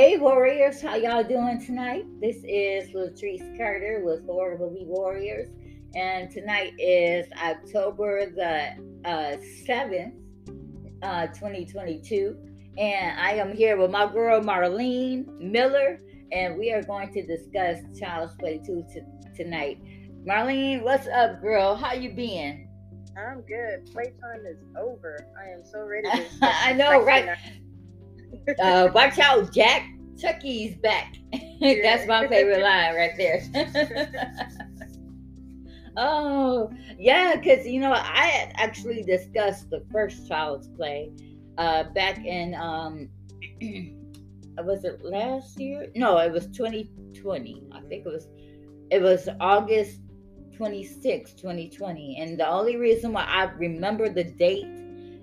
Hey Warriors, how y'all doing tonight? This is Latrice Carter with Movie Warriors, and tonight is October the uh, 7th, uh, 2022. And I am here with my girl Marlene Miller, and we are going to discuss Child's Play 2 t- tonight. Marlene, what's up, girl? How you been? I'm good. Playtime is over. I am so ready to I know, right? uh, watch out, Jack. Chucky's back. That's my favorite line right there. oh, yeah, because, you know, I actually discussed the first Child's Play uh, back in, um, was it last year? No, it was 2020. I think it was, it was August 26, 2020. And the only reason why I remember the date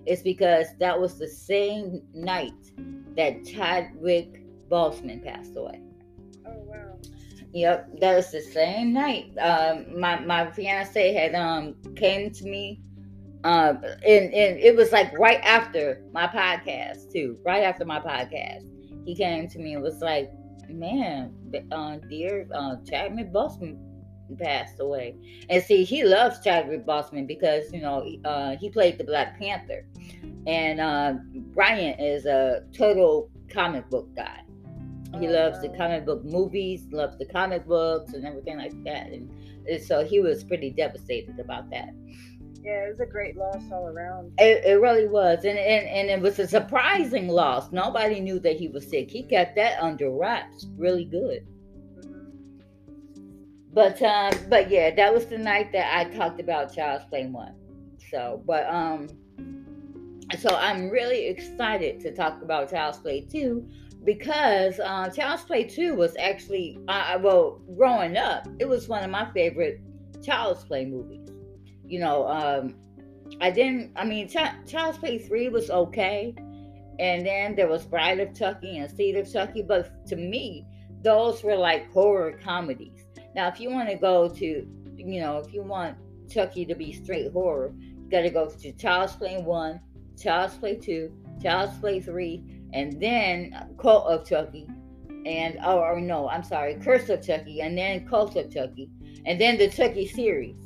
is because that was the same night that Chadwick Boseman passed away. Oh wow. Yep, that was the same night. Um, my my fiance had um came to me, um, and and it was like right after my podcast too. Right after my podcast, he came to me and was like, "Man, uh, dear uh, Chadwick Boseman passed away." And see, he loves Chadwick Boseman because you know uh, he played the Black Panther, and uh, Brian is a total comic book guy. He loves the comic book movies, loves the comic books and everything like that. And, and so he was pretty devastated about that. Yeah, it was a great loss all around. It, it really was. And, and, and it was a surprising loss. Nobody knew that he was sick. He kept that under wraps really good. But um, but yeah, that was the night that I talked about Child's Play one. So, but um, so I'm really excited to talk about Child's Play two because uh, Child's Play 2 was actually, uh, well, growing up, it was one of my favorite Child's Play movies. You know, um, I didn't, I mean, Ch- Child's Play 3 was okay. And then there was Bride of Chucky and Seed of Chucky. But to me, those were like horror comedies. Now, if you want to go to, you know, if you want Chucky to be straight horror, you got to go to Child's Play 1, Child's Play 2, Child's Play 3, and then Cult of Chucky, and oh, or no, I'm sorry, Curse of Chucky, and then Cult of Chucky, and then the Chucky series,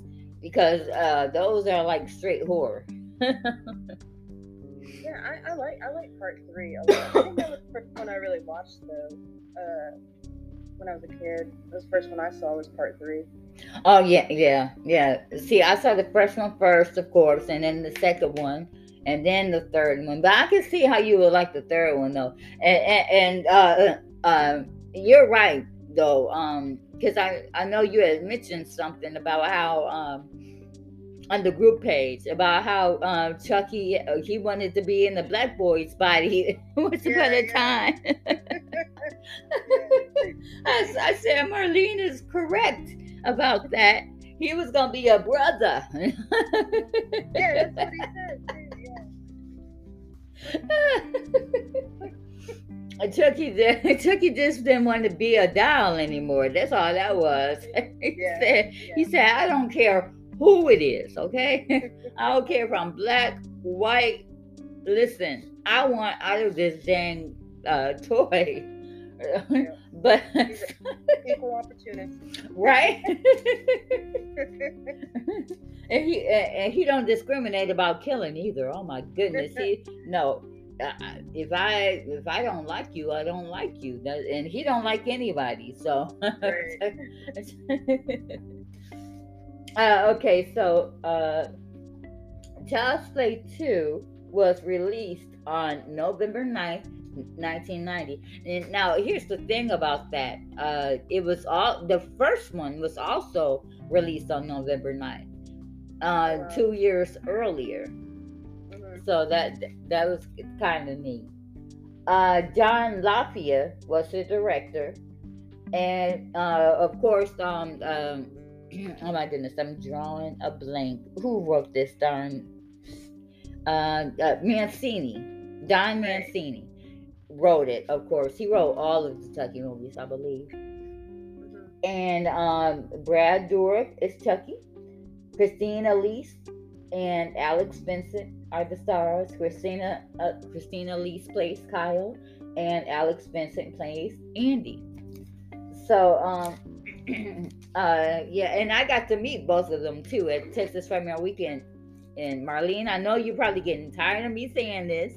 because uh, those are like straight horror. yeah, I, I, like I like part three a lot. I think that was the first one I really watched though. Uh, when I was a kid, the first one I saw was part three. Oh yeah, yeah, yeah. See, I saw the first one first, of course, and then the second one and then the third one. But I can see how you would like the third one though. And and, and uh, uh, you're right though, um, because I I know you had mentioned something about how um on the group page about how uh, Chucky uh, he wanted to be in the black boy's body once yeah, upon a yeah. time. I, I said Marlene is correct about that. He was gonna be a brother. yeah, that's what he said. Chucky, Chucky just didn't want to be a doll anymore. That's all that was. he yeah, said, yeah. he said, I don't care who it is, okay? I don't care if I'm black, white. Listen, I want out of this dang uh, toy. But equal opportunity, right? and he and he don't discriminate about killing either. Oh my goodness, he no. if I if I don't like you, I don't like you, and he don't like anybody. So, uh, okay, so uh, Child's Play Two was released on November 9th, 1990. And now here's the thing about that. Uh, it was all the first one was also released on November 9th uh, wow. two years earlier. Mm-hmm. So that that was kind of neat. Uh, John Lafia was the director, and uh, of course, um, um, oh my goodness, I'm drawing a blank. Who wrote this darn? Uh, uh, Mancini, Don Mancini wrote it. Of course, he wrote all of the Chucky movies, I believe. Mm-hmm. And um, Brad Dourif is Chucky. Christina Elise and Alex Vincent are the stars. Christina uh, Christina Elise plays Kyle, and Alex Vincent plays Andy. So, um, uh, yeah, and I got to meet both of them too at Texas Frightmare Weekend. And Marlene, I know you're probably getting tired of me saying this,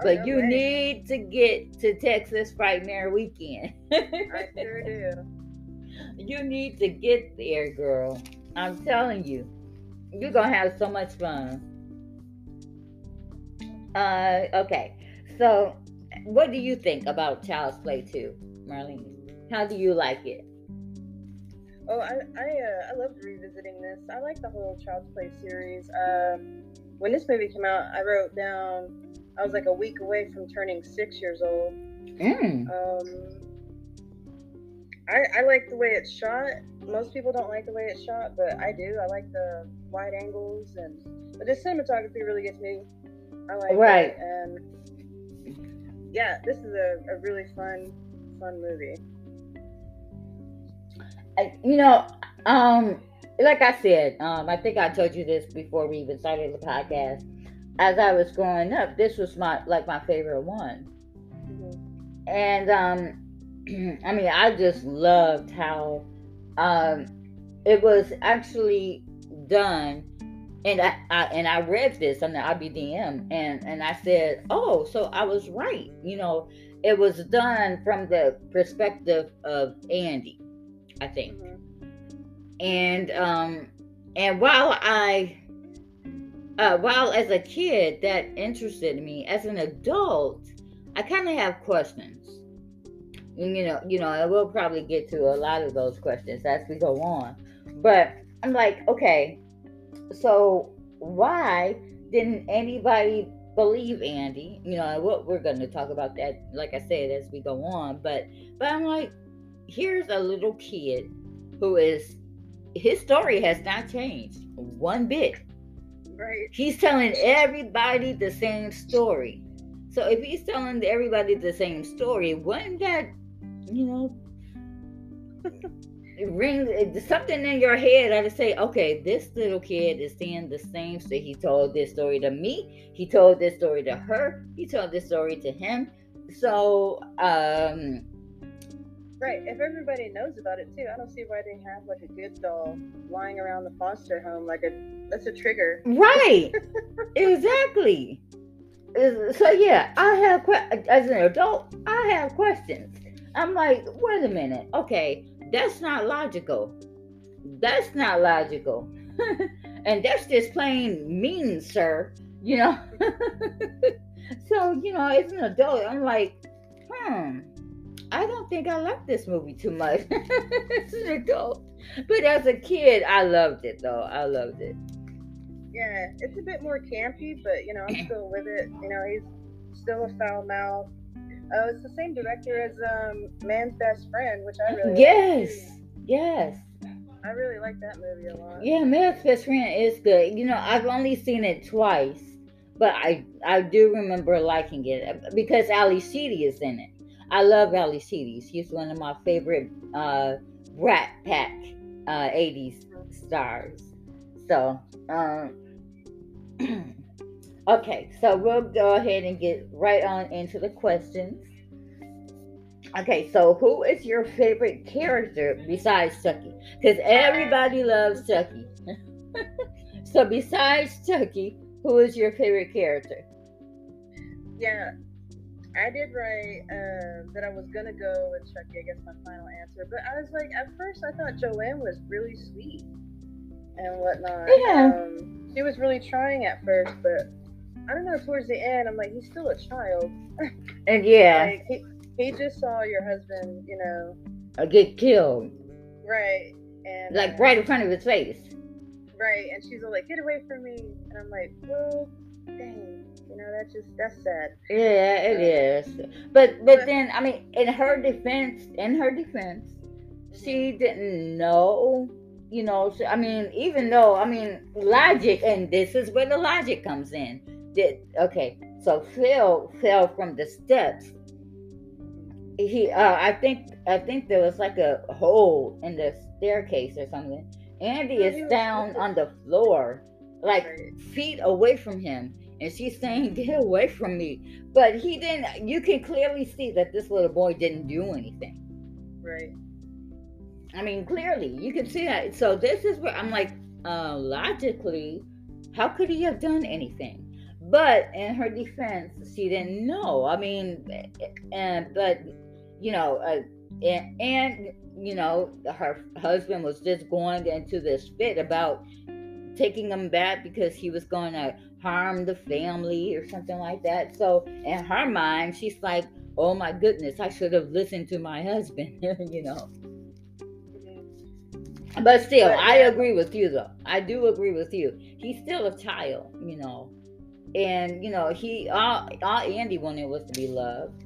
Oh, but you way. need to get to Texas Frightmare Weekend. I sure do. you need to get there, girl. I'm telling you, you're gonna have so much fun. Uh, okay. So, what do you think about Child's Play 2, Marlene? How do you like it? Oh, I I, uh, I loved revisiting this. I like the whole Child's Play series. Um, when this movie came out, I wrote down I was like a week away from turning six years old. Mm. Um, I I like the way it's shot. Most people don't like the way it's shot, but I do. I like the wide angles and but the cinematography really gets me. I like Right. it, and yeah, this is a, a really fun fun movie. You know, um, like I said, um, I think I told you this before we even started the podcast. As I was growing up, this was my like my favorite one. Mhm. and um i mean i just loved how um it was actually done and I, I and i read this on the ibdm and and i said oh so i was right you know it was done from the perspective of andy i think. Mhm. and um and while i uh while as a kid that interested me as an adult i kind of have questions. And, you know you know and we'll probably get to a lot of those questions as we go on. But i'm like okay so why didn't anybody believe andy? You know what we're going to talk about that like i said as we go on. But but i'm like here's a little kid who is his story has not changed one bit. Right. He's telling everybody the same story. So if he's telling everybody the same story, wouldn't that, you know, ring something in your head to say, okay, this little kid is saying the same story. He told this story to me. He told this story to her. He told this story to him. So, um, Right. If everybody knows about it too, I don't see why they have like a good doll lying around the foster home. Like a that's a trigger. Right. exactly. So yeah, I have que- as an adult, I have questions. I'm like, wait a minute. Okay, that's not logical. That's not logical. and that's just plain mean, sir. You know. so you know, as an adult, I'm like, hmm. I don't think I like this movie too much as an adult. But as a kid, I loved it though. I loved it. Yeah, it's a bit more campy, but you know I'm still with it. You know he's still a foul mouth. Oh, it's the same director as um Man's Best Friend, which I really like, Yes, too. yes. I really like that movie a lot. Yeah, Man's Best Friend is good. You know, I've only seen it twice, but I I do remember liking it uh, because Ally Sheedy is in it. I love Ally Sheedy. She's one of my favorite uh, Rat Pack uh, 80s stars. So, um, okay, so we'll go ahead and get right on into the questions. Okay, so who is your favorite character besides Chucky? Because everybody loves Chucky. so besides Chucky, who is your favorite character? Yeah, I did write uh, that I was gonna go with Chucky. I guess my final answer, but I was like, at first I thought Joanne was really sweet and whatnot. Yeah. Um, she was really trying at first, but I don't know. Towards the end, I'm like, he's still a child. And yeah, Like he, he just saw your husband, you know, I get killed right, and like uh, right in front of his face. right, and she's all like, get away from me, and I'm like, well, dang, you know, that's just that's sad. Yeah, it is. But but then I mean, in her defense, in her defense, she didn't know. You know, so, I mean, even though I mean, logic, and this is where the logic comes in. That okay, so Phil fell from the steps. He, uh, I think, I think there was like a hole in the staircase or something. Andy is down on the floor, like feet away from him and she's saying, "Get away from me!" But he didn't. You can clearly see that this little boy didn't do anything. Right. I mean, clearly you can see that. So this is where I'm like, uh, logically, how could he have done anything? But in her defense, she didn't know. I mean, and but you know, uh, and, and you know, her husband was just going into this fit about taking him back because he was going to harm the family or something like that. So in her mind, she's like, "Oh my goodness, I should have listened to my husband," you know. But still, I agree with you though. I do agree with you. He's still a child, you know. And you know, he all all Andy wanted was to be loved.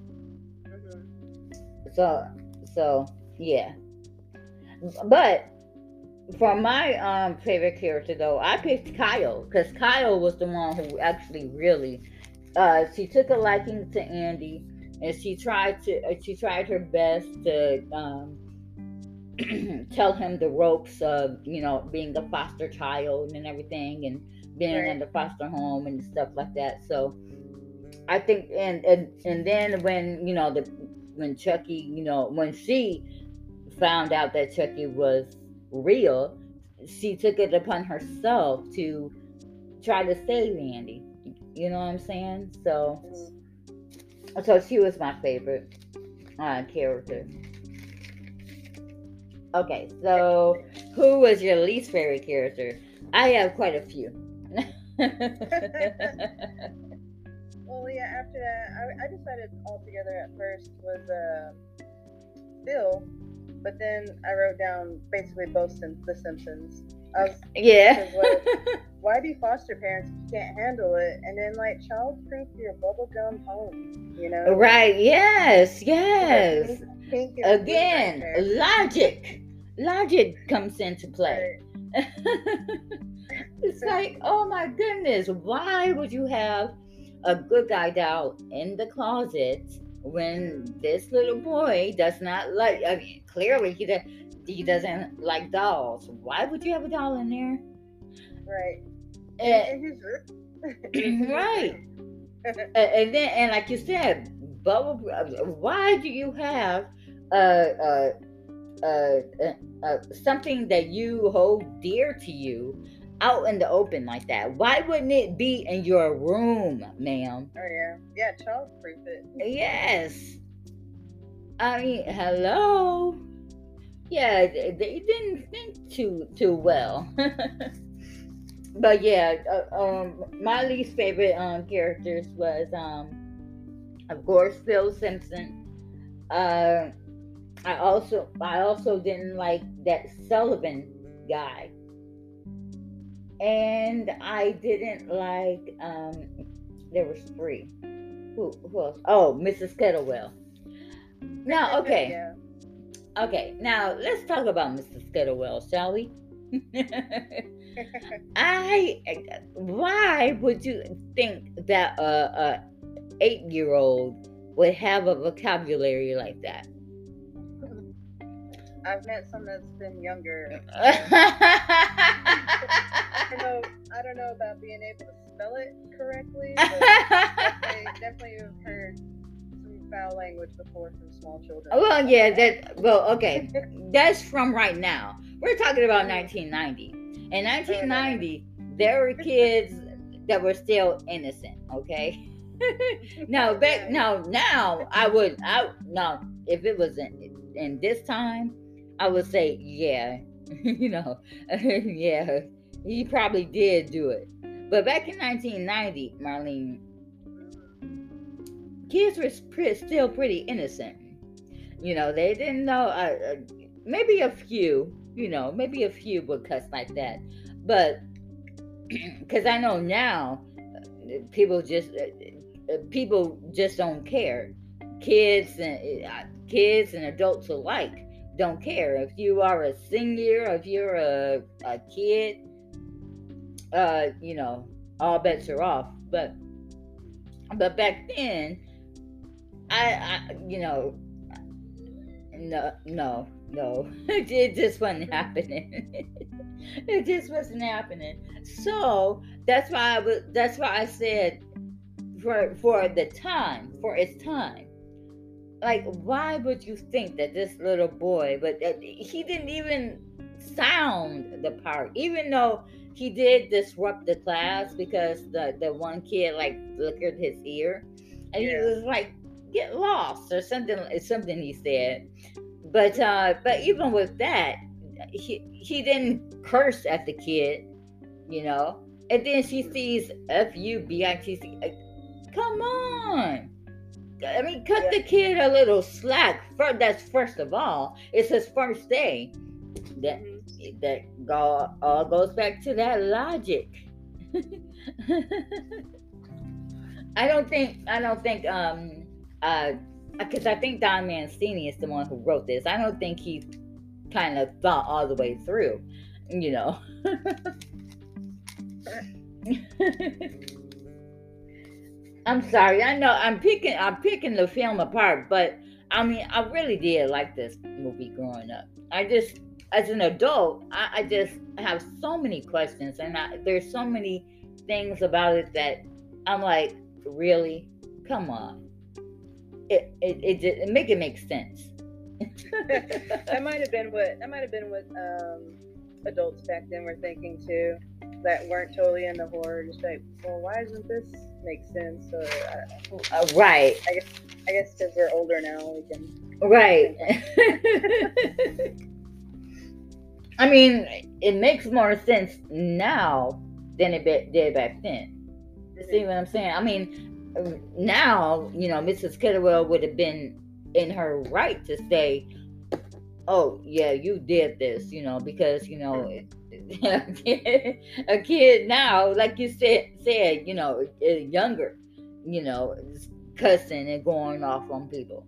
Mm-hmm. So so yeah. But for my um favorite character though, I picked Kyle because Kyle was the one who actually really uh she took a liking to Andy and she tried to uh, she tried her best to um tell him the ropes of you know being a foster child and everything and being right. in the foster home and stuff like that so i think and and, and then when you know the when chucky you know when she found out that chucky was real she took it upon herself to try to save andy you know what i'm saying so so she was my favorite uh, character Okay, so who was your least favorite character? I have quite a few. well, yeah, after that, I, I decided altogether at first was uh, Phil, but then I wrote down basically both The Simpsons. Was, yeah. why do foster parents can't handle it and then like child proof your bubblegum home? You know? Right. Yes. Yes. Again, logic logic comes into play. it's like, oh my goodness, why would you have a good guy doll in the closet when this little boy does not like? I mean, clearly he does, he doesn't like dolls. Why would you have a doll in there? Right. And, right. and then, and like you said, bubble. Why do you have a, a uh, uh, uh, something that you hold dear to you out in the open like that. Why wouldn't it be in your room, ma'am? Oh yeah, yeah, child proof it. Yes. I mean, hello. Yeah, they didn't think too too well. but yeah, uh, um, my least favorite um characters was um, of course, Phil Simpson. Uh, I also I also didn't like that Sullivan guy. And I didn't like um there was three. Who who else? Oh, Mrs. Kettlewell. Now okay. yeah. Okay, now let's talk about Mrs. Kettlewell, shall we? I why would you think that a, a eight year old would have a vocabulary like that? I've met some that's been younger. I, don't know, I don't know about being able to spell it correctly, but definitely, definitely have heard some foul language before from small children. Oh, well, yeah, that. Well, okay, that's from right now. We're talking about mm-hmm. 1990. In 1990, there were kids that were still innocent. Okay. now back now now I would I now if it was in, in this time I would say, yeah, you know, yeah, he probably did do it. But back in 1990, Marlene, kids were still pretty innocent. You know, they didn't know, uh, uh, maybe a few, you know, maybe a few would cuss like that. But, because I know now, uh, people just, uh, uh, people just don't care. Kids and kids and adults alike don't care if you are a senior, if you're a, a kid, uh, you know, all bets are off. But but back then, I, I you know, no, no, no, it just wasn't happening. it just wasn't happening. So that's why I was. That's why I said for for the time, for its time. Like, why would you think that this little boy, but uh, he didn't even sound the part, even though he did disrupt the class because the the one kid like flickered his ear, and yeah. he was like, "Get lost" or something. It's something he said, but uh, but even with that, he he didn't curse at the kid, you know. And then she sees F U B I T C. Come on. I mean, cut yeah. the kid a little slack. That's first of all. It's his first day. That. That all goes back to that logic. I don't think I don't think um uh because I think Don Mancini is the one who wrote this. I don't think he kind of thought all the way through, you know. I'm sorry. I know I'm picking I'm picking the film apart, but I mean I really did like this movie growing up. I just as an adult, I, I just have so many questions and I, there's so many things about it that I'm like, really? Come on. It it it, it make it make sense. that might have been what that might have been what um, adults back then were thinking too that weren't totally into horror. Just like, well, why doesn't this make sense? Or, uh, uh, right. I guess I guess because we're older now, we can. Right. I mean, it makes more sense now than it did back then. Mm-hmm. See what I'm saying? I mean, now you know, Mrs. Kettlewell would have been in her right to say, "Oh, yeah, you did this," you know, because you know. A kid now, like you said, said you know, younger, you know, cussing and going off on people.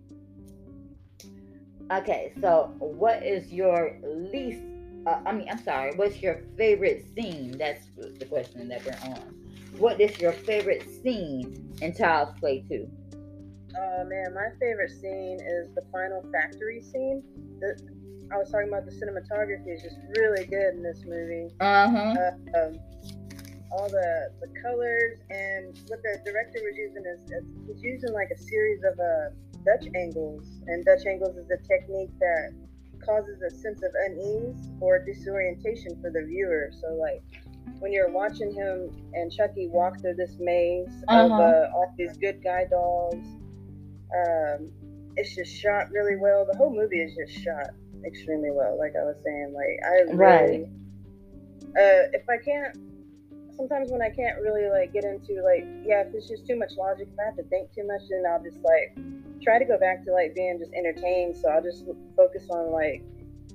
Okay, so what is your least? Uh, I mean, I'm sorry. What's your favorite scene? That's the question that we're on. What is your favorite scene in Child's Play 2? Oh man, my favorite scene is the final factory scene. The, I was talking about the cinematography is just really good in this movie. Uh-huh. Uh, um, all the the colors and what the director was using is, is he's using like a series of uh, Dutch angles, and Dutch angles is a technique that causes a sense of unease or disorientation for the viewer. So like when you're watching him and Chucky walk through this maze uh-huh. of uh, all these good guy dolls, um, it's just shot really well. The whole movie is just shot extremely well. Like I was saying, like I really, right. uh, if I can't, sometimes when I can't really like get into like, yeah, if it's just too much logic, if I have to think too much, then I'll just like try to go back to like being just entertained. So I'll just focus on like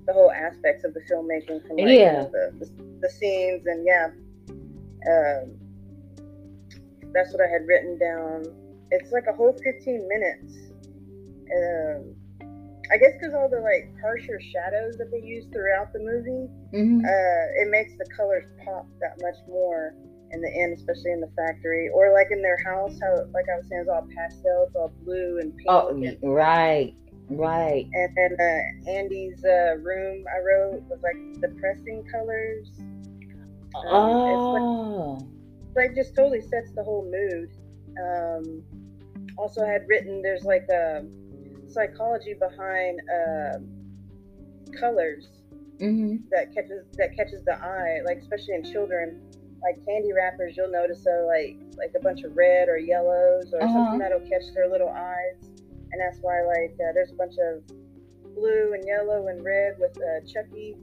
the whole aspects of the filmmaking from like, yeah. You know, the, the, the scenes and yeah. Um, that's what I had written down. It's like a whole 15 minutes. Um, I guess because all the like harsher shadows that they use throughout the movie, mm-hmm. uh, it makes the colors pop that much more in the end, especially in the factory or like in their house. How like I was saying, it's all pastel, it's all blue and pink. Oh, and, right, right. And then uh, Andy's uh, room I wrote was like the pressing colors. Um, oh, like, like, just totally sets the whole mood. Um, also had written there's like a psychology behind uh, colors mm-hmm. that catches that catches the eye, like especially in children. Like candy wrappers, you'll notice are like like a bunch of red or yellows or uh-huh. something that'll catch their little eyes, and that's why like uh, there's a bunch of blue and yellow and red with uh, Chucky.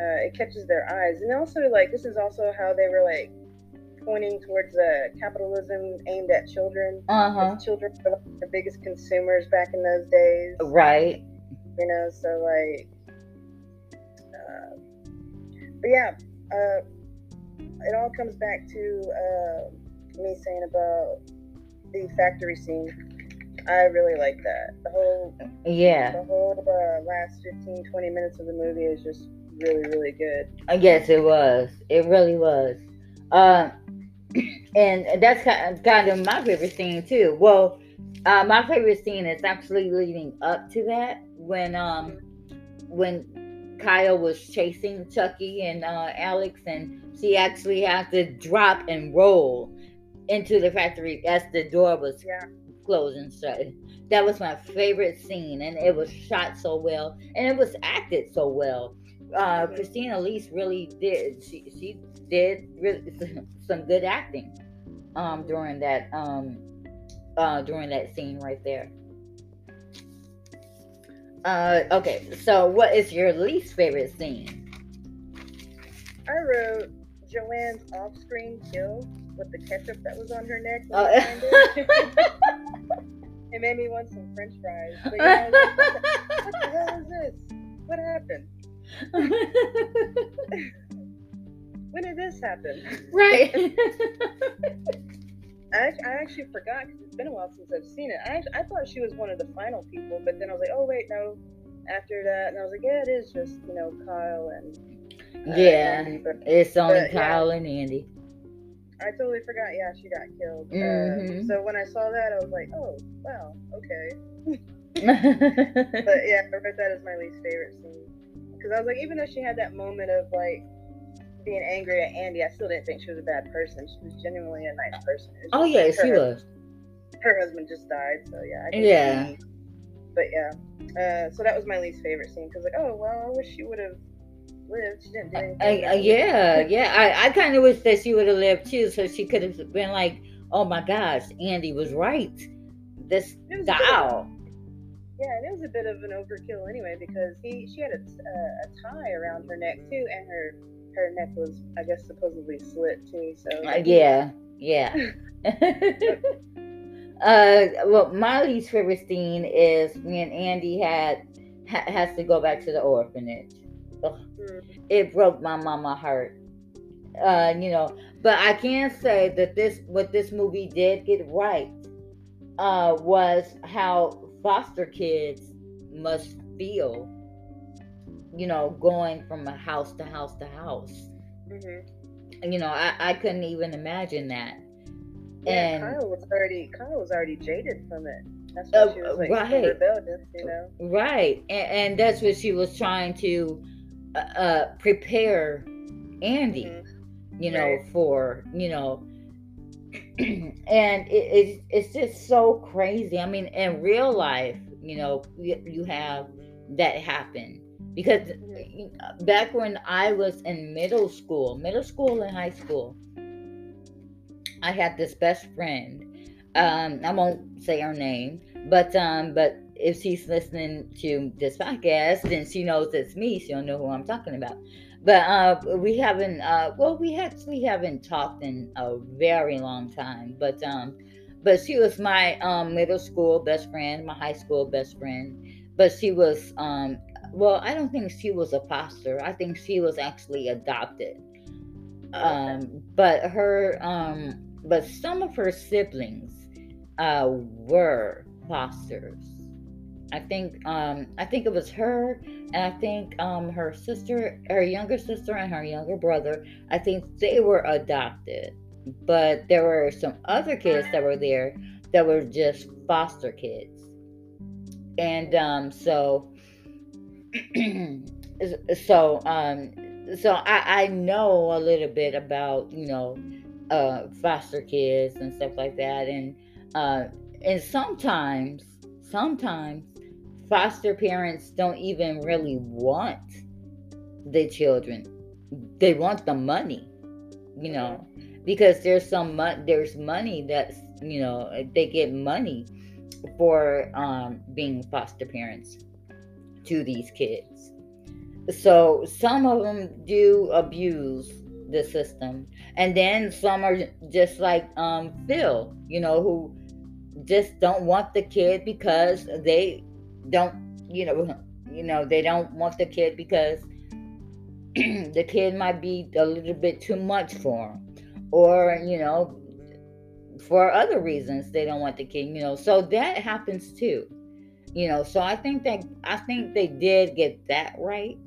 Uh, it catches their eyes, and also like this is also how they were like pointing towards uh, capitalism aimed at children. Uh-huh. Children were like the biggest consumers back in those days. Right. You know, so like, uh, but yeah, uh, it all comes back to uh, me saying about the factory scene. I really like that. The whole yeah, the whole uh, last 15, 20 minutes of the movie is just really, really good. I guess it was. It really was. Uh, and that's kind of my favorite scene too. Well, uh, my favorite scene is actually leading up to that when um when Kyle was chasing Chucky and uh, Alex, and she actually had to drop and roll into the factory as the door was Yeah. closing shut. That was my favorite scene, and it was shot so well, and it was acted so well. Uh. Christina Elise really did. She she did really some good acting um, during that um, uh, during that scene right there. Uh, okay, so what is your least favorite scene? I wrote Joanne's off-screen kill with the ketchup that was on her neck. Oh. it. made me want some French fries. But yeah, like, what the hell is this? What happened? When did this happen? right. I, I actually forgot because it's been a while since I've seen it. I, I thought she was one of the final people, but then I was like, oh wait, no. After that, and I was like, yeah, it is just you know Kyle and yeah, Andy, it's only but, yeah. Kyle and Andy. I totally forgot. Yeah, she got killed. Mhm. Uh, so when I saw that, I was like, oh wow, okay. But yeah, I wrote that as my least favorite scene because I was like, even though she had that moment of like being angry at Andy, I still didn't think she was a bad person. She was genuinely a nice person. Oh yeah, her she was. Her husband just died, so yeah. I Yeah. But yeah, uh, so that was my least favorite scene because like, oh well, I wish she would have lived. She didn't do anything. Uh, uh, that yeah, yeah. I, I kind of wish that she would have lived too, so she could have been like, "Oh my gosh, Andy was right. This was a bit of- Yeah, and it was a bit of an overkill anyway because he she had a, uh, a tie around her neck too, and her her neck was I guess supposedly slit too. So Uh, yeah, yeah. uh, well, my least favorite scene is when Andy had ha- has to go back to the orphanage. Ugh, Mm, it broke my mama heart. Uh, you know, but I can say that this what this movie did get right uh, was how foster kids must feel. You know, going from a house to house to house. mhm. You know, I, I couldn't even imagine that. Yeah, And- Kyle was already Kyle was already jaded from it. That's Uh, she was like right. rebellious, you know. Right, and, and that's what she was trying to uh, uh, prepare Andy. Mhm. you know, Right. for you know, and it, it's it's just so crazy. I mean, in real life, you know, you, you have that happen because back when I was in middle school, middle school and high school, I had this best friend. Um, I won't say her name, but um, but if she's listening to this podcast, then she knows it's me. She'll know who I'm talking about. But uh we haven't uh well we actually haven't talked in a very long time. But um but she was my um middle school best friend my high school best friend. But she was um well i don't think she was a foster. I think she was actually adopted. Um but her um but some of her siblings uh were fosters i think um i think it was her and I think um, her sister, her younger sister, and her younger brother, I think they were adopted. But there were some other kids that were there that were just foster kids. And um, so, so, um, so I, I know a little bit about, you know, uh, foster kids and stuff like that. And, uh, and sometimes, sometimes foster parents don't even really want the children. They want the money you know because there's some mo- there's money that's you know they get money for um being foster parents to these kids. So some of them do abuse the system. And then some are just like um phil you know who just don't want the kid because they don't you know you know they don't want the kid because the kid might be a little bit too much for them or you know for other reasons they don't want the kid you know. So that happens too you know. So i think that i think they did get that right.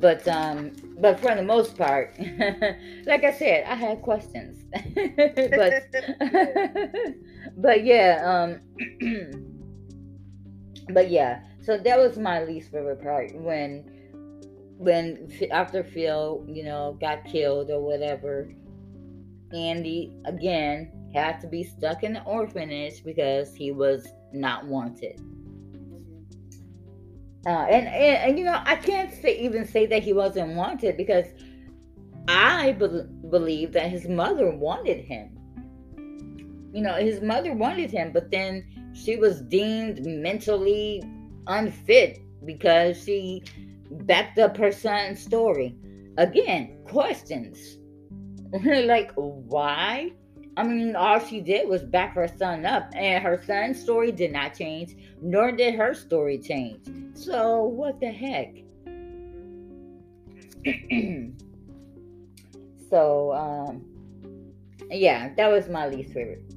But um but for the most part like i said i had questions. But but yeah um but yeah so that was my least favorite part when when after phil you know got killed or whatever Andy again had to be stuck in the orphanage because he was not wanted. Uh, and, and, and you know I can't say even say that he wasn't wanted because I be- believe that his mother wanted him. You know, his mother wanted him, but then she was deemed mentally unfit because she backed up her son's story. Again, questions. like, why? I mean, all she did was back her son up, and her son's story did not change, nor did her story change. So, what the heck? so, um, yeah, that was my least favorite.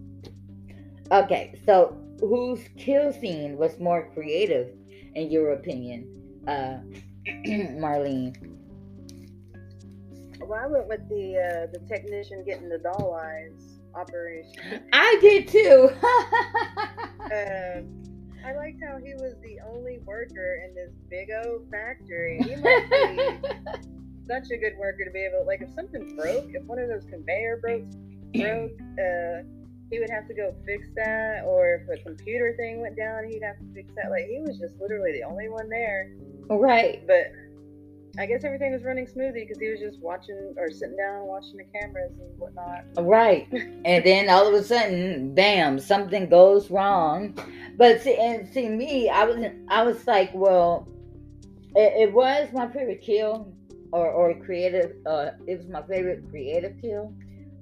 Okay, so whose kill scene was more creative, in your opinion, uh, Marlene? Well, I went with the uh, the technician getting the doll eyes operation. I did too. uh, I liked how he was the only worker in this big old factory. He must be such a good worker to be able, like, if something broke, if one of those conveyor broke, broke, uh, he would have to go fix that, or if a computer thing went down, he'd have to fix that. Like, he was just literally the only one there. Right. But I guess everything was running smoothly because he was just watching or sitting down watching the cameras and whatnot. Right. and then all of a sudden, bam, something goes wrong. But see, and see me, I was I was like, well, it, it was my favorite kill or or creative. Uh, it was my favorite creative kill.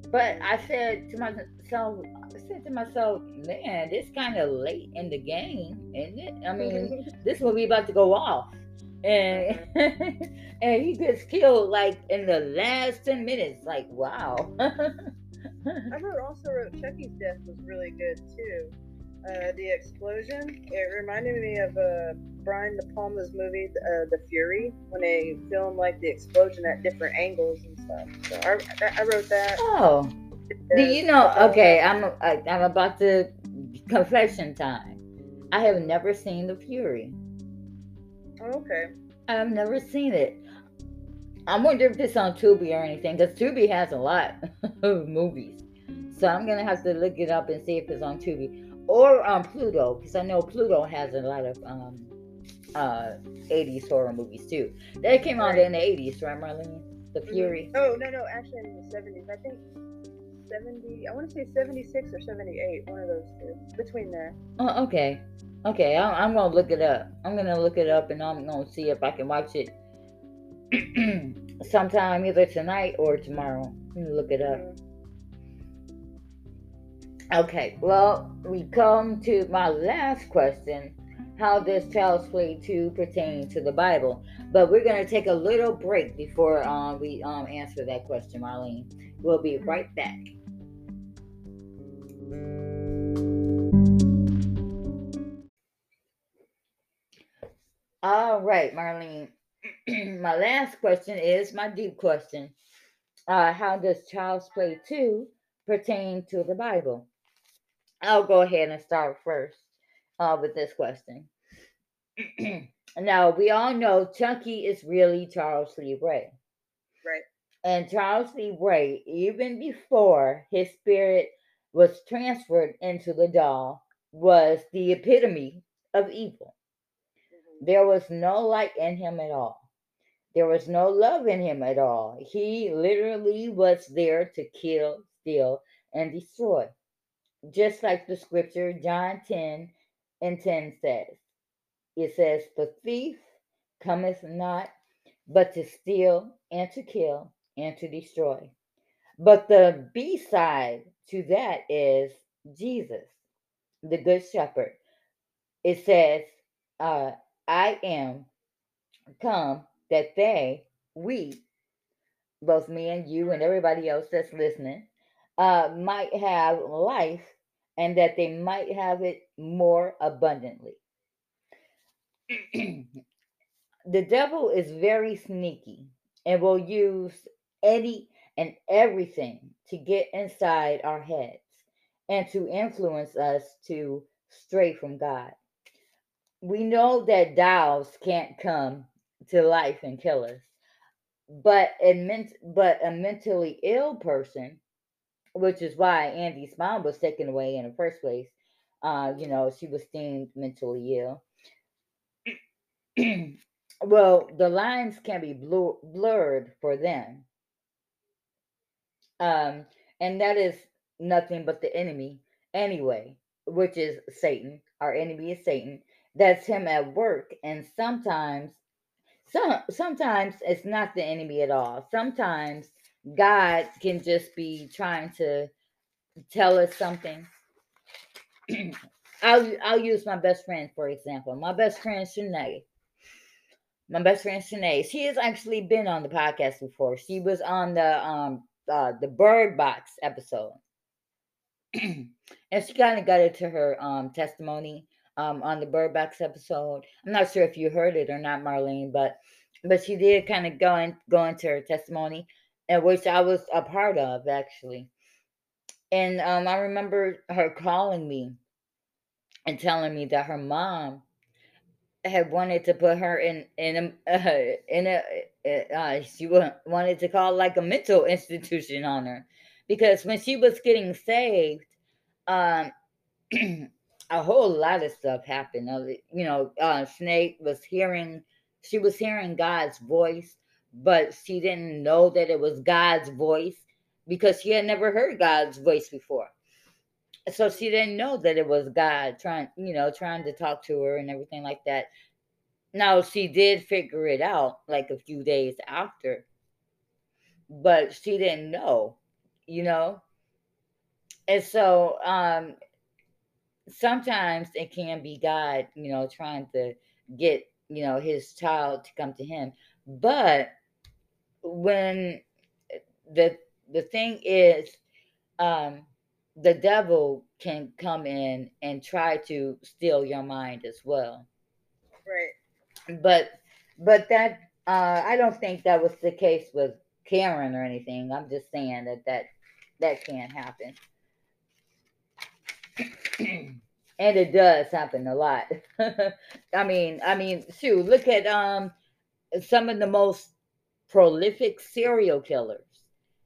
But I said to myself, said to myself, man, this kind of late in the game, isn't it? I mean, this movie about to go off. And and he gets killed like in the last 10 minutes like wow. I wrote, also wrote chucky's death was really good too. Uh, the explosion it reminded me of uh, brian de palma's movie uh, the fury when they filmed like the explosion at different angles and stuff. So i, I wrote that. Oh do you know okay i'm I, i'm about to confession time i have never seen the fury okay. I've never seen it. I wonder if it's on Tubi or anything, because Tubi has a lot of movies. So I'm gonna have to look it up and see if it's on Tubi or on Pluto, because I know Pluto has a lot of um, uh, 80s horror movies too. That came out in the 80s, right, Marlene? The mm-hmm. Fury. Mm-hmm. Oh no, no, actually in the 70s. I think 70. I want to say 76 or 78. One of those two. Between there. Oh, okay. Okay, I'm, I'm gonna look it up. I'm gonna look it up and I'm gonna see if I can watch it sometime either tonight or tomorrow. look it up. Okay, well, we come to my last question. How does Child's Play 2 pertain to the Bible? But we're going to take a little break before um, we um, answer that question, Marlene. We'll be right back. All right, Marlene. my last question is my deep question. Uh, how does Child's Play 2 pertain to the Bible? I'll go ahead and start first uh, with this question. now, we all know Chucky is really Charles Lee Ray. Right. And Charles Lee Ray, even before his spirit was transferred into the doll, was the epitome of evil. Mm-hmm. There was no light in him at all. There was no love in him at all. He literally was there to kill, steal, and destroy. Just like the scripture, John 10 and 10 says. It says, The thief cometh not but to steal and to kill and to destroy. But the B side to that is Jesus, the Good Shepherd. It says, uh, I am come that they, we, both me and you and everybody else that's listening, uh, might have life and that they might have it more abundantly. the devil is very sneaky and will use any and everything to get inside our heads and to influence us to stray from God we know that dolls can't come to life and kill us, but a but a mentally ill person which is why Andy's mom was taken away in the first place. Uh, you know, she was deemed mentally ill. well, the lines can be blur- blurred for them. Um, and that is nothing but the enemy anyway, which is Satan. Our enemy is Satan. That's him at work. And sometimes, some sometimes it's not the enemy at all. Sometimes God can just be trying to tell us something. I'll I'll use my best friend for example. My best friend Shanae. My best friend Shanae. She has actually been on the podcast before. She was on the um uh, the Bird Box episode, and she kind of got into her um testimony um on the Bird Box episode. I'm not sure if you heard it or not, Marlene, but but she did kind of go in, go into her testimony and which I was a part of actually. And um, I remember her calling me and telling me that her mom had wanted to put her in in a uh, in a uh, uh she wanted to call like a mental institution on her because when she was getting saved, um, a whole lot of stuff happened. You know, uh, Shanae was hearing she was hearing God's voice but she didn't know that it was God's voice because she had never heard God's voice before. So she didn't know that it was God trying, you know, trying to talk to her and everything like that. Now she did figure it out like a few days after, but she didn't know, you know. And so um sometimes it can be God, you know, trying to get, you know, his child to come to him. But when the the thing is um the devil can come in and try to steal your mind as well. Right. But but that uh i don't think that was the case with karen or anything. I'm just saying that that that can't happen. And it does happen a lot. I mean i mean shoot look at um some of the most prolific serial killers.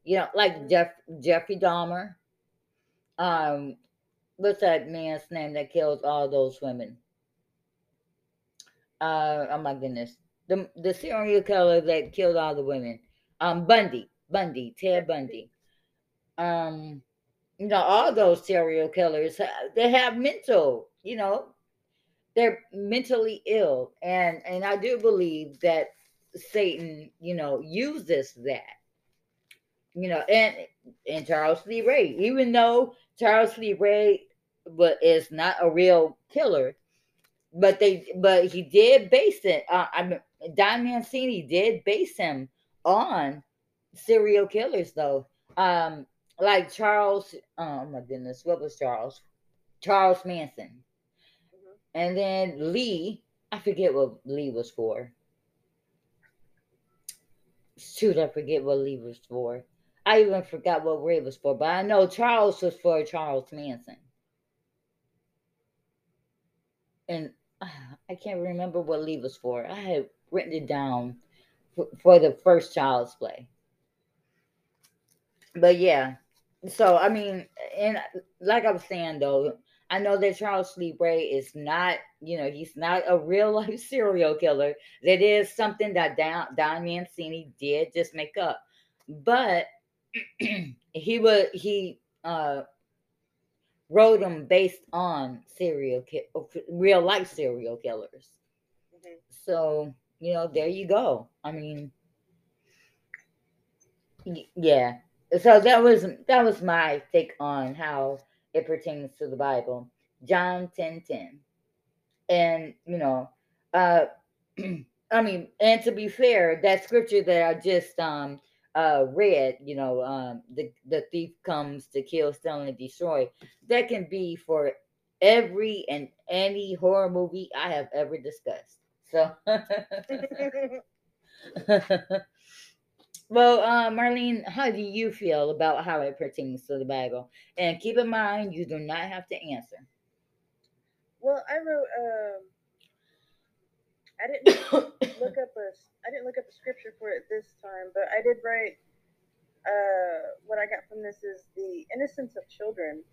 You know, like Jeff Jeffrey Dahmer. Um, what's that man's name that kills all those women? Uh, oh my goodness, the the serial killer that killed all the women. Um, Bundy, Bundy, Ted Bundy. Um, you know, all those serial killers they have mental, you know, they're mentally ill, and and I do believe that Satan, you know, uses that. You know, and and Charles Lee Ray, even though Charles Lee Ray but is not a real killer, but they but he did base it. Uh, I mean, Don Mancini did base him on serial killers, though. Um, like Charles. Oh my goodness, what was Charles? Charles Manson, mm-hmm. and then Lee. I forget what Lee was for shoot, I forget what Lee was for. I even forgot what Ray was for, but I know Charles was for Charles Manson. And uh, I can't remember what Lee was for. I had written it down for, for the first Child's Play. But yeah, so I mean, and like I was saying though, I know that Charles Lee Ray is not, you know, he's not a real life serial killer. That is something that Don, Don Mancini did just make up. But he was he uh wrote them based on serial ki- real life serial killers. Mm-hmm. So, you know, there you go. I mean, yeah. So that was that was my take on how it pertains to the Bible. John 10 10. And, you know, uh, I mean, and to be fair, that scripture that I just um uh read, you know, um the, the thief comes to kill, steal, and destroy, that can be for every and any horror movie I have ever discussed. So Well, uh, Marlene, how do you feel about how it pertains to the Bible? And keep in mind, you do not have to answer. Well, I wrote. Um, I didn't look up a. I didn't look up a scripture for it this time, but I did write uh, what I got from this is the innocence of children.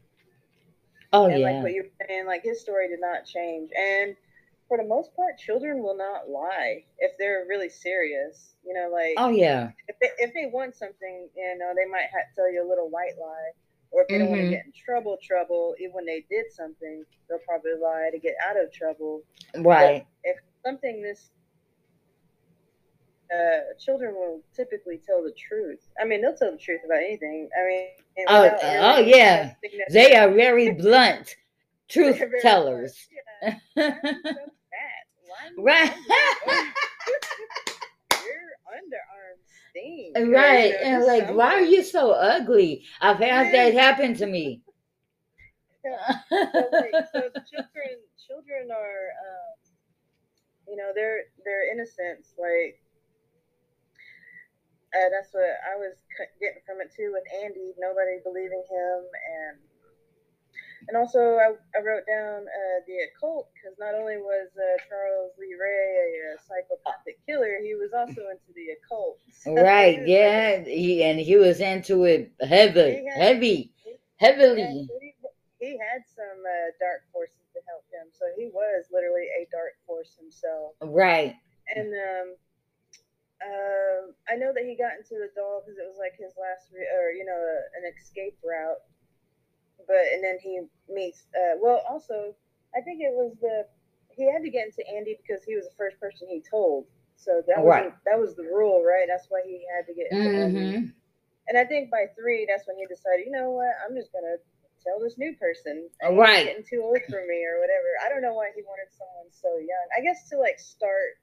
Oh and yeah. like what you're saying, like his story did not change. And for the most part, children will not lie if they're really serious. You know, like oh yeah. if they, if they want something, you know, they might have to tell you a little white lie. Or if they don't want to get in trouble, trouble, even when they did something, they'll probably lie to get out of trouble. Right. If something this, uh, children will typically tell the truth. I mean, they'll tell the truth about anything. I mean, Oh, oh, yeah. They are very blunt truth very tellers. blunt. Yeah. Why are you so Right. Your underarms sting. Right. you know, And like, why are you so ugly? I've had that happen to me. so, like, so children, children are, um, you know, they're they're innocence. Like, uh, that's what I was getting from it too with Andy. Nobody believing him, and and also I, I wrote down uh, the occult because not only was uh, Charles Lee Ray a, psychopathic killer, he was also into the occult. So right. Yeah. like- He and he was into it heavy, He had- heavy, yeah, heavily. he, he had some uh, dark forces to help him, so he was literally a dark force himself. Right. And um, um, I know that he got into the doll because it was like his last, re- or you know, an escape route. But and then he meets. Uh, well, also, I think it was the he had to get into Andy because he was the first person he told. So that was Right. that was the rule, right? That's why he had to get into Andy. hmm And I think by three, that's when he decided, you know what, I'm just gonna tell this new person. Oh, He's right. Getting too old for me or whatever. I don't know why he wanted someone so young. I guess to like start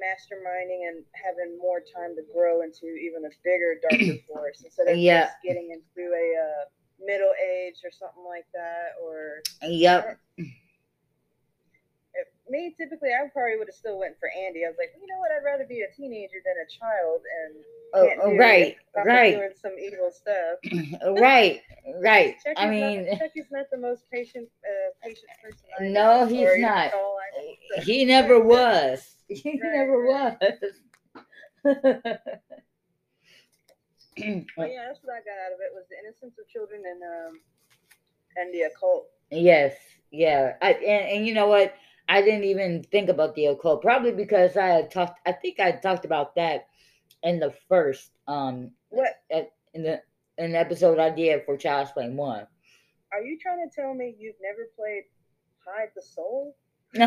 masterminding and having more time to grow into even a bigger, darker force instead of Yeah. just getting into a uh, middle age or something like that. Or Yep. if, me, typically, I probably would have still went for Andy. I was like, you know what, I'd rather be a teenager than a child and Oh, oh, right. it Right. doing some evil stuff. right. Right. Chucky's I mean, not, Chucky's not the most patient, uh, patient person. I know, No, he's not. tall, I know, so- he never was. He Right, never right. was. But yeah, that's what I got out of it was the innocence of children and um and the occult. yes. Yeah. I, and, and you know what? I didn't even think about the occult, probably because I had talked. I think I talked about that in the first um What at, in the in the episode I did for Child's Play One. are you trying to tell me you've never played Hide the Soul?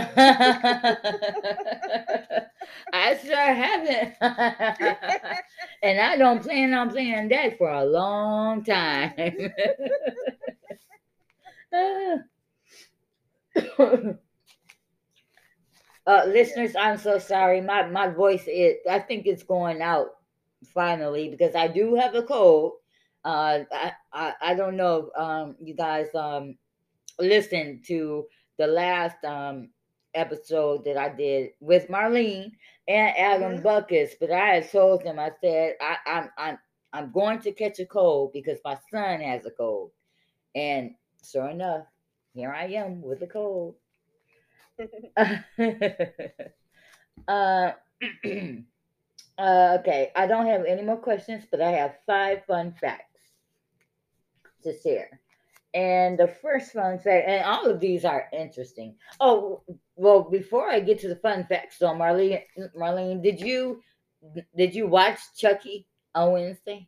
I sure haven't. and I don't plan on playing that for a long time. uh, listeners, I'm so sorry. My my voice is I think it's going out finally because I do have a cold. Uh, I, I I don't know if um you guys um listened to the last um episode that I did with Marlene and Adam Mhm. Buckus, but I had told them I said I, I'm I'm I'm going to catch a cold because my son has a cold, and sure enough, here I am with a cold. uh, uh, okay, I don't have any more questions, but I have five fun facts to share. And the first fun fact, and all of these are interesting. Oh, well, before I get to the fun facts, though, Marlene, Marlene, did you did you watch Chucky on Wednesday?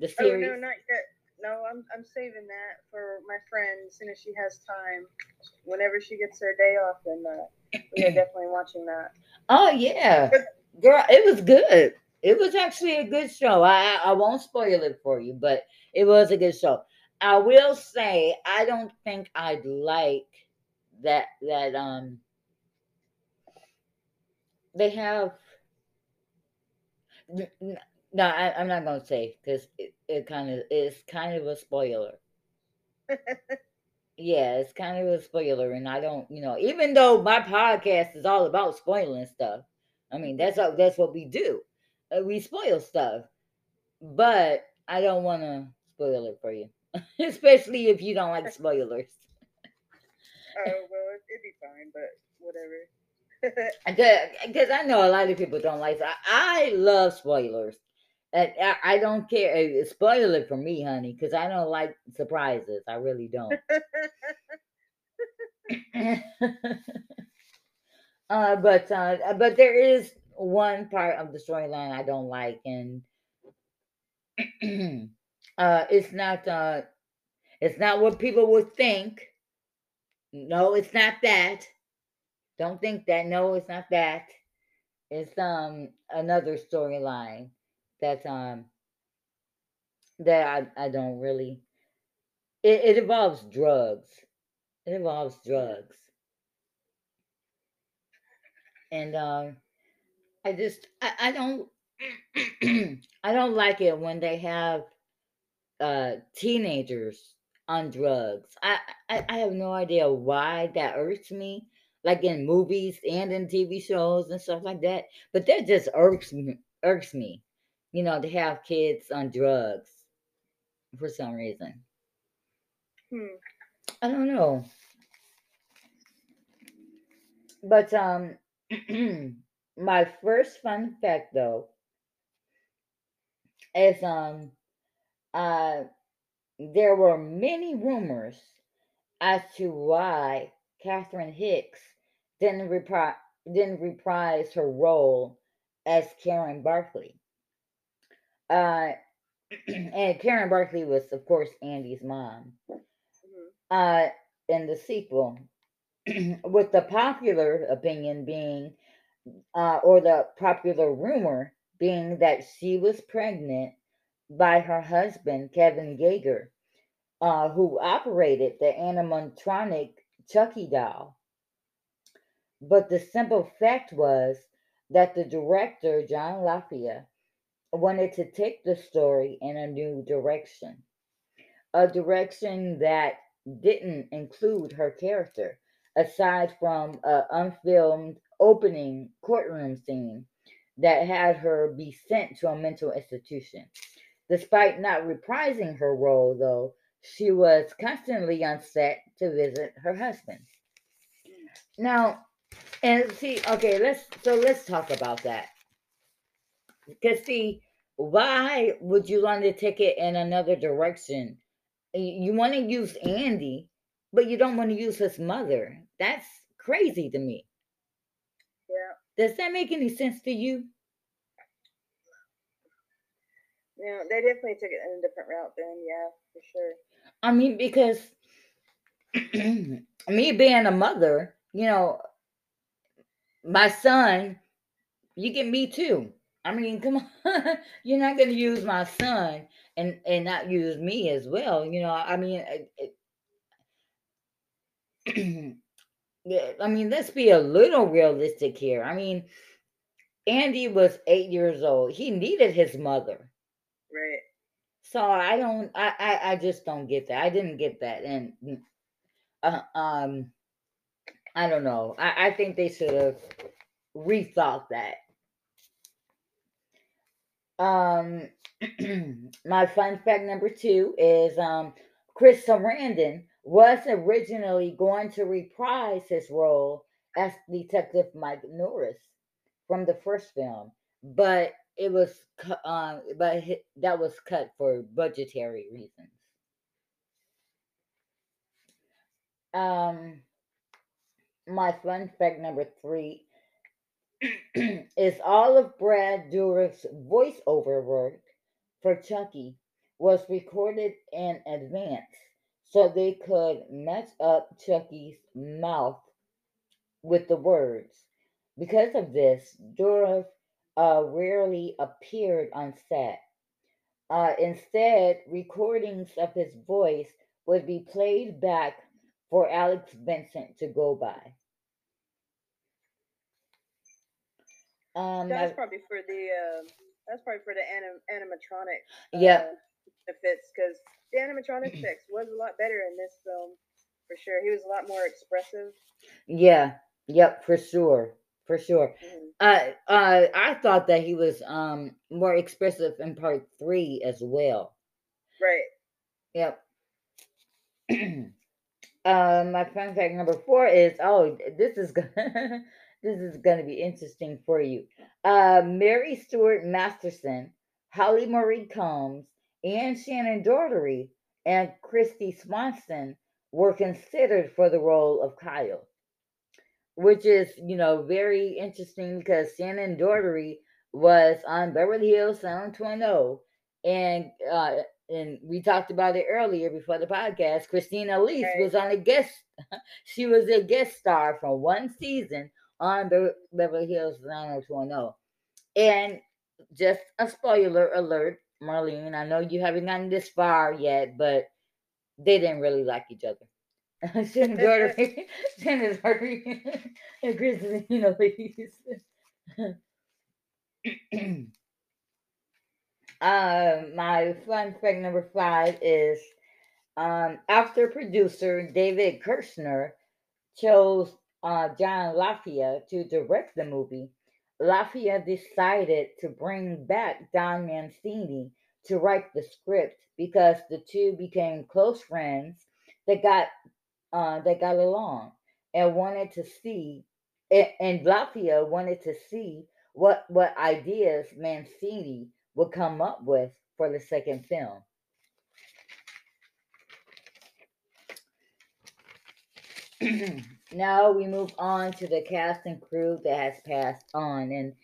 The oh series. no, not yet. No, I'm I'm saving that for my friend as soon as she has time. Whenever she gets her day off, then uh, we are definitely watching that. Oh yeah, girl, it was good. It was actually a good show. I I won't spoil it for you, but it was a good show. I will say I don't think I'd like that that um they have no I, i'm not gonna say because it, it kind of it's kind of a spoiler. Yeah it's kind of a spoiler and i don't you know even though my podcast is all about spoiling stuff i mean that's how, that's what we do. Uh, we spoil stuff but i don't want to spoil it for you especially if you don't like spoilers Oh well, it, it'd be fine, but whatever. Because I know a lot of people don't like. I, I love spoilers, And I, I don't care. eh, Spoil it for me, honey, because I don't like surprises. I really don't. uh, but uh, but there is one part of the storyline I don't like, and uh, it's not uh, it's not what people would think. No, it's not that. Don't think that. No, it's not that. It's um another storyline that um that I, I don't really it, it involves drugs. It involves drugs. And um I just I, I don't I don't like it when they have uh teenagers on drugs. I, I I have no idea why that irks me, like in movies and in TV shows and stuff like that. But that just irks me, irks me, you know, to have kids on drugs for some reason. Hmm. I don't know, but um, my first fun fact though is um uh there were many rumors as to why Catherine Hicks didn't repri- didn't reprise her role as Karen Barkley. Uh, and Karen Barkley was, of course, Andy's mom. Mhm. Uh, in the sequel, with the popular opinion being, uh, or the popular rumor being that she was pregnant by her husband, Kevin Yagher, uh, who operated the animatronic Chucky doll. But the simple fact was that the director, John LaFia, wanted to take the story in a new direction, a direction that didn't include her character, aside from an unfilmed opening courtroom scene that had her be sent to a mental institution. Despite not reprising her role, though, she was constantly on set to visit her husband. Now, and see, okay, let's so let's talk about that. Because see, why would you want to take it in another direction? You want to use Andy, but you don't want to use his mother. That's crazy to me. Yeah. Does that make any sense to you? Yeah. They definitely took it in a different route then. Yeah, for sure. I mean, because me being a mother, you know, my son, you get me too. I mean, come on, you're not going to use my son and and not use me as well. You know, I mean, it, it- I mean, let's be a little realistic here. I mean, Andy was eight years old. He needed his mother. Right. So I don't, I, I, I just don't get that. I didn't get that, and uh, um, I don't know. I, I think they should have rethought that. Um, my fun fact number two is um, Chris Sarandon was originally going to reprise his role as Detective Mike Norris from the first film, but it was um, but that was cut for budgetary reasons. Um, my fun fact number three is all of Brad Dourif's voiceover work for Chucky was recorded in advance so they could match up Chucky's mouth with the words. Because of this, Dourif uh, rarely appeared on set. Uh, instead, recordings of his voice would be played back for Alex Vincent to go by. Um, That's probably for the. Uh, that's probably for the anim- animatronic. Uh, effects because the animatronic effects was a lot better in this film, for sure. He was a lot more expressive. Yeah, yep, for sure, for sure. Mhm. Uh, uh, I thought that he was um more expressive in part three as well. Right. Yep. uh, my fun fact number four is oh, this is gonna this is gonna be interesting for you. Uh, Mary Stuart Masterson Holly Marie Combs, and Shannen Doherty and Kristy Swanson were considered for the role of Kyle, which is, you know, very interesting because Shannen Doherty was on Beverly Hills 90210 and uh, and we talked about it earlier before the podcast. Christina Elise okay. was on a guest. she was a guest star for one season on Be- Beverly Hills 90210. And just a spoiler alert, Marlene. I know you haven't gotten this far yet, but they didn't really like each other. Shannen Doherty, Shannen Doherty, and Christina Elise. Uh, my fun fact number five is um, after producer David Kirshner chose uh, John LaFia to direct the movie, LaFia decided to bring back Don Mancini to write the script because the two became close friends that got uh, that got along and wanted to see and LaFia wanted to see what what ideas Mancini would come up with for the second film. now we move on to the cast and crew that has passed on. And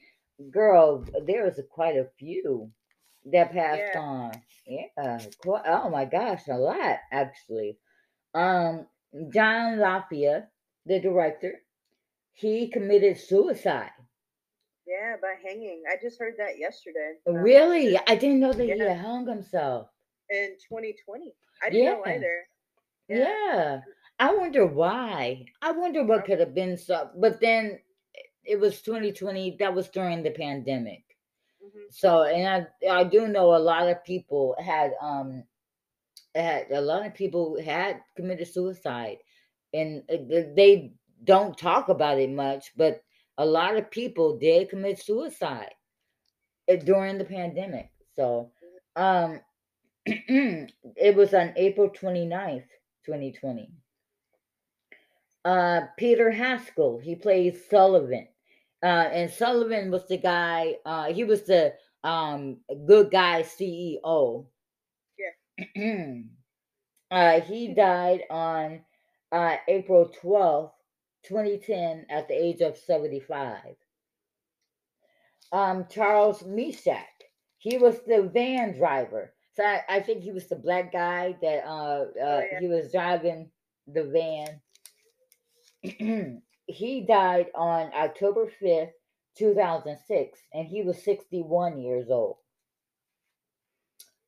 girl, there was a, quite a few that passed yeah. on. Yeah, quite, oh my gosh, a lot actually. Um, John LaFia, the director, he committed suicide yeah, by hanging. I just heard that yesterday. Really? I didn't know that yeah. he hung himself. In 2020. I didn't yeah. know either. Yeah. yeah. I wonder why. I wonder what could have been so but then it was 2020, that was during the pandemic. Mm-hmm. So and I I do know a lot of people had um had a lot of people had committed suicide and uh, they don't talk about it much, but a lot of people did commit suicide eh, during the pandemic. So um it was on April 29th, 2020. Uh Peter Haskell, he plays Sullivan. Uh and Sullivan was the guy, uh he was the um good guy CEO. Uh he died on uh April 12th, 2010 at the age of 75. Um, Charles Meshack, he was the van driver. So I, I think he was the black guy that uh, uh oh, yeah. he was driving the van. he died on October 5th, 2006, and he was 61 years old.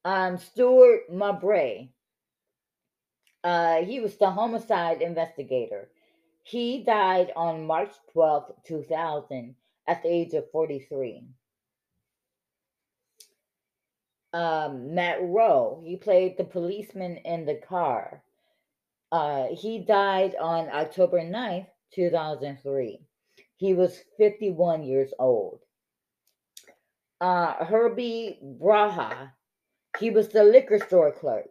Um, Stuart Mabray, uh, he was the homicide investigator. He died on March 12, 2000, at the age of 43. Um, Matt Rowe, he played the policeman in the car. Uh, he died on October 9th, 2003. He was 51 years old. Uh, Herbie Braha, he was the liquor store clerk.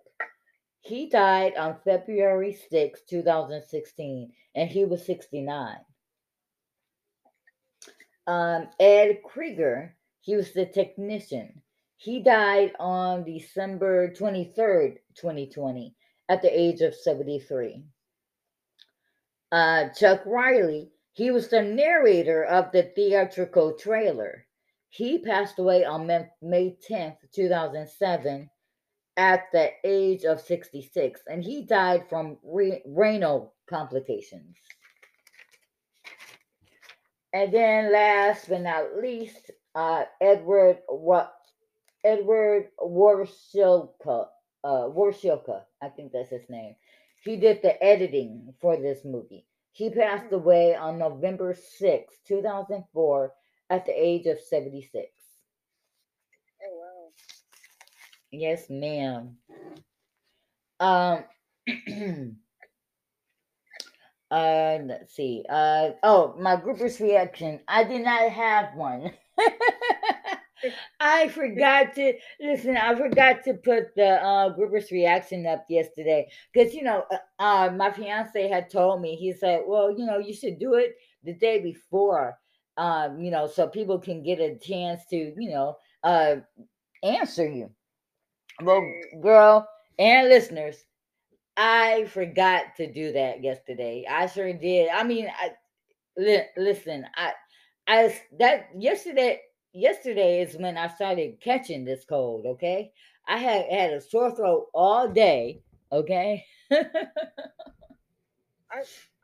He died on February 6, 2016, and he was 69. Um, Ed Krieger, he was the technician. He died on December 23rd, 2020, at the age of 73. Uh, Chuck Riley, he was the narrator of the theatrical trailer. He passed away on May 10th, 2007, at the age of 66, and he died from re- renal complications. And then, last but not least, uh, Edward what Edward Warschilka, uh, I think that's his name. He did the editing for this movie. He passed away on November 6, 2004, at the age of 76. Yes, ma'am. Um, uh, let's see. Uh, oh, my groupers reaction. I did not have one. I forgot to listen. I forgot to put the uh, groupers reaction up yesterday because you know, uh, uh, my fiance had told me. He said, "Well, you know, you should do it the day before, um, you know, so people can get a chance to, you know, uh, answer you. Well, girl and listeners, I forgot to do that yesterday. I sure did. I mean, I li- listen. I, I that yesterday. Yesterday is when I started catching this cold. Okay, I had had a sore throat all day. Okay. I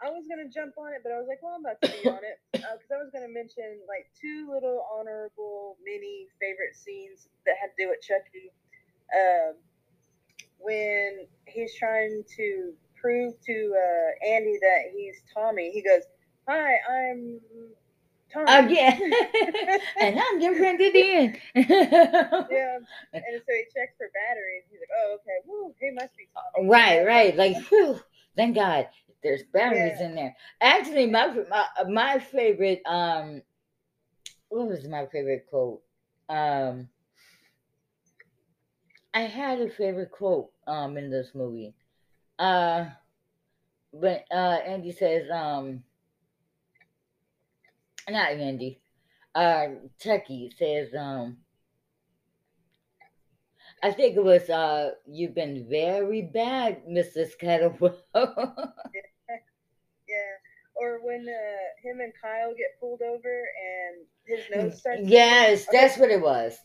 I was gonna jump on it, but I was like, well, I'm about to be on it because uh, I was gonna mention like two little honorable mini favorite scenes that had to do with Chucky. Um, when he's trying to prove to uh, Andy that he's Tommy, he goes, "Hi, I'm Tommy." Again, and I'm your friend end. yeah, and so he checks for batteries. He's like, "Oh, okay. Woo, he must be Tommy." Right, right. Like, whew, thank God there's batteries yeah. in there. Actually, my, my my favorite um, what was my favorite quote? Um, I had a favorite quote um in this movie. Uh but uh Andy says um not Andy. Uh Chucky says um I think it was uh you've been very bad, Mrs. Kettlewell. yeah. yeah. Or when uh him and Kyle get pulled over and his nose starts Yes, that's what it was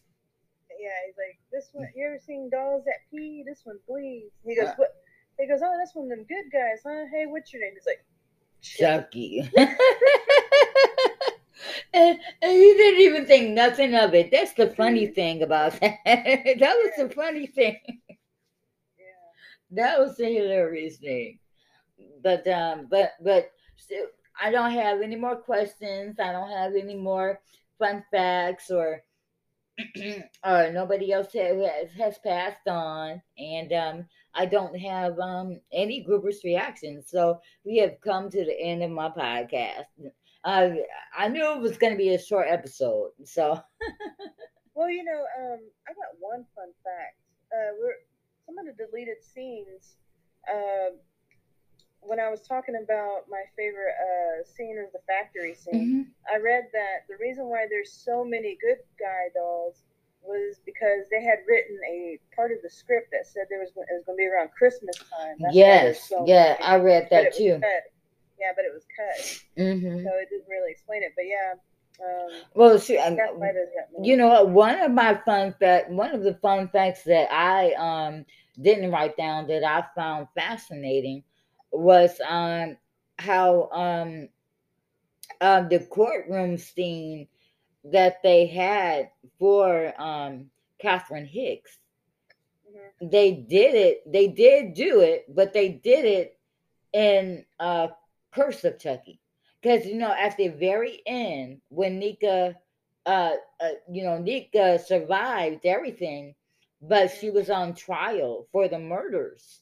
yeah, he's like, this one, you ever seen dolls that pee? This one bleeds. He goes, uh, what? He goes, oh, that's one of them good guys, huh? Hey, what's your name? He's like, Chucky. and, and, he didn't even think nothing of it. That's the funny mm-hmm. thing about that. that was the funny thing. Yeah. That was the hilarious thing. But um, but but I don't have any more questions. I don't have any more fun facts or or nobody else has, has passed on, and um, I don't have um, any groupers reactions. So we have come to the end of my podcast. Uh, I knew it was going to be a short episode, so. well, you know, um, I got one fun fact. Uh, we're some of the deleted scenes. Uh, when I was talking about my favorite uh, scene is the factory scene, mm-hmm. I read that the reason why there's so many good guy dolls was because they had written a part of the script that said there was it was going to be around Christmas time. That's yes, so yeah, I read that too. Yeah, but it was cut, mm-hmm. so it didn't really explain it. But yeah. Um, well, see, um, you know, one of my fun fact, one of the fun facts that I um didn't write down that I found fascinating was um how um um the courtroom scene that they had for um Catherine Hicks. Mm-hmm. They did it, they did do it, but they did it in uh Curse of Chucky. Because you know, at the very end, when Nica, uh, uh you know, Nica survived everything, but she was on trial for the murders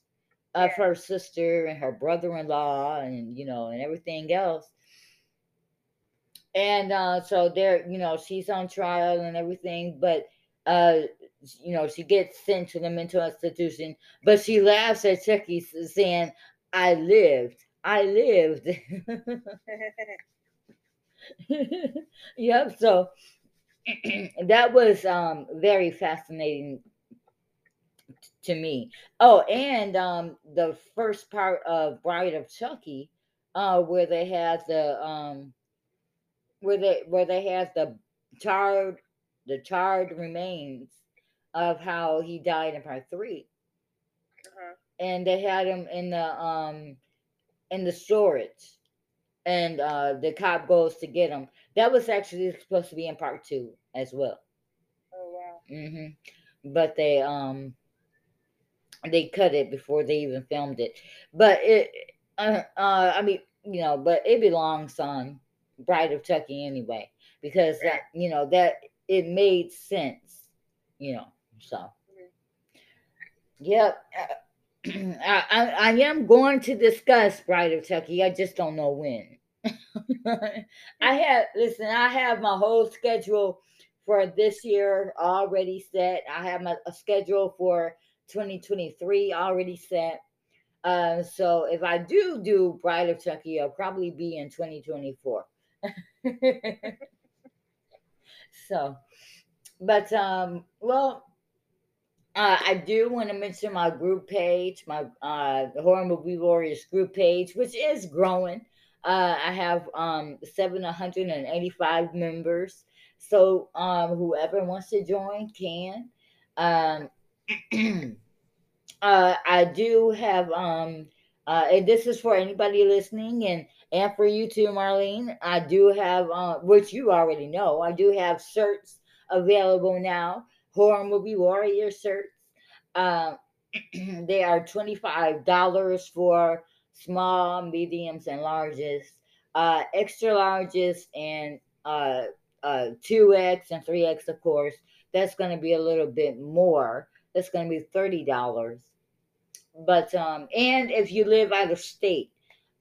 of yeah. her sister and her brother-in-law and you know and everything else. And uh so there you know she's on trial and everything but uh you know she gets sent to the mental institution but she laughs at chucky saying i lived. I lived. Yep so that was um very fascinating to me. Oh, and um, the first part of Bride of Chucky, uh, where they have the um, where they where they have the charred the charred remains of how he died in part 3 uh-huh. and they had him in the um in the storage, and uh, the cop goes to get him. That was actually supposed to be in part two as well. Oh wow. Mm-hmm. But they um they cut it before they even filmed it. But it, uh, uh, I mean, you know, but it belongs on Bride of Chucky anyway because that, you know, that it made sense, you know. So, yep. I, I, I am going to discuss Bride of Chucky. I just don't know when. I have listen. I have my whole schedule for this year already set. I have my, a schedule for 2023 already set. Uh, so if I do do Bride of Chucky, I'll probably be in 2024. so, but um, well, uh, I do want to mention my group page, my uh, Horror Movie Warriors group page, which is growing. Uh, I have um, 785 members. So um, whoever wants to join can. Um, uh, I do have, um, uh, and this is for anybody listening and, and for you too, Marlene. I do have, uh, which you already know, I do have shirts available now, horror movie warrior shirts. Uh, they are $25 for small, mediums, and larges. Uh, extra larges and uh, uh, 2X and 3X, of course, that's going to be a little bit more. That's going to be $30. But, um, and if you live out of state,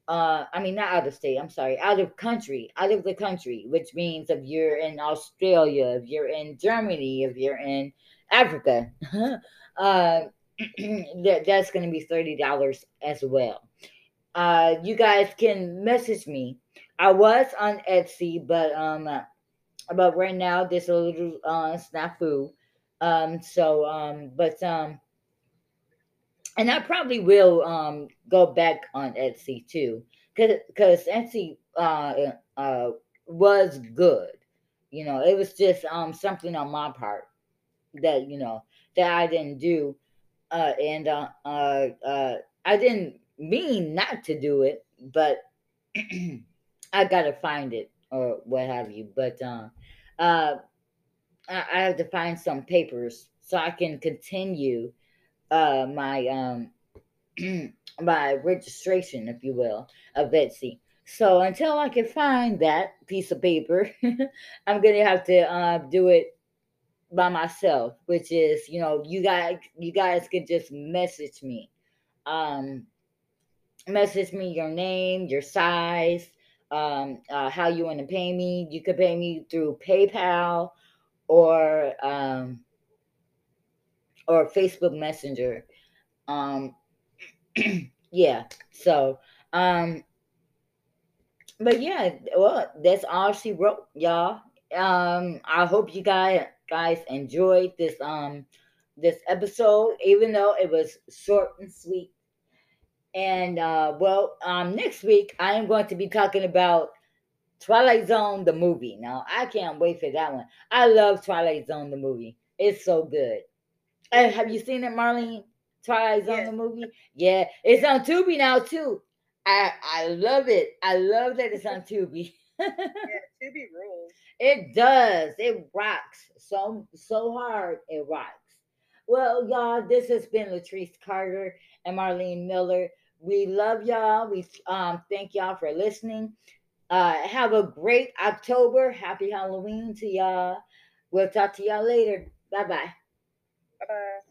uh, I mean, not out of state, I'm sorry, out of country, out of the country, which means if you're in Australia, if you're in Germany, if you're in Africa, uh, that, that's going to be $30 as well. Uh, you guys can message me. I was on Etsy, but um, but right now there's a little uh, snafu. Um, so um, but um, and I probably will um go back on Etsy too, cause cause Etsy uh uh was good. You know, it was just um something on my part that you know that I didn't do, uh, and uh, uh, uh I didn't mean not to do it, but I gotta find it or what have you. But uh, uh, I, I have to find some papers so I can continue uh, my um, my registration, if you will, of Etsy. So until I can find that piece of paper, I'm gonna have to uh, do it by myself. Which is, you know, you guys, you guys can just message me, um, message me your name, your size, um, uh, how you want to pay me. You could pay me through PayPal or um, or Facebook Messenger. Um, yeah. So, um, but yeah, well, that's all she wrote, y'all. Um, I hope you guys guys enjoyed this um this episode, even though it was short and sweet. And uh, well, um, next week I am going to be talking about Twilight Zone the movie. Now I can't wait for that one. I love Twilight Zone the movie. It's so good. Uh, have you seen it, Marlene? Twilight Zone the movie? Yeah, it's on Tubi now too. I I love it. I love that it's on Tubi. yeah, Tubi rules. It does. It rocks so so hard. It rocks. Well, y'all, this has been Latrice Carter and Marlene Miller. We love y'all. We um thank y'all for listening. Uh have a great October. Happy Halloween to y'all. We'll talk to y'all later. Bye bye. Bye bye.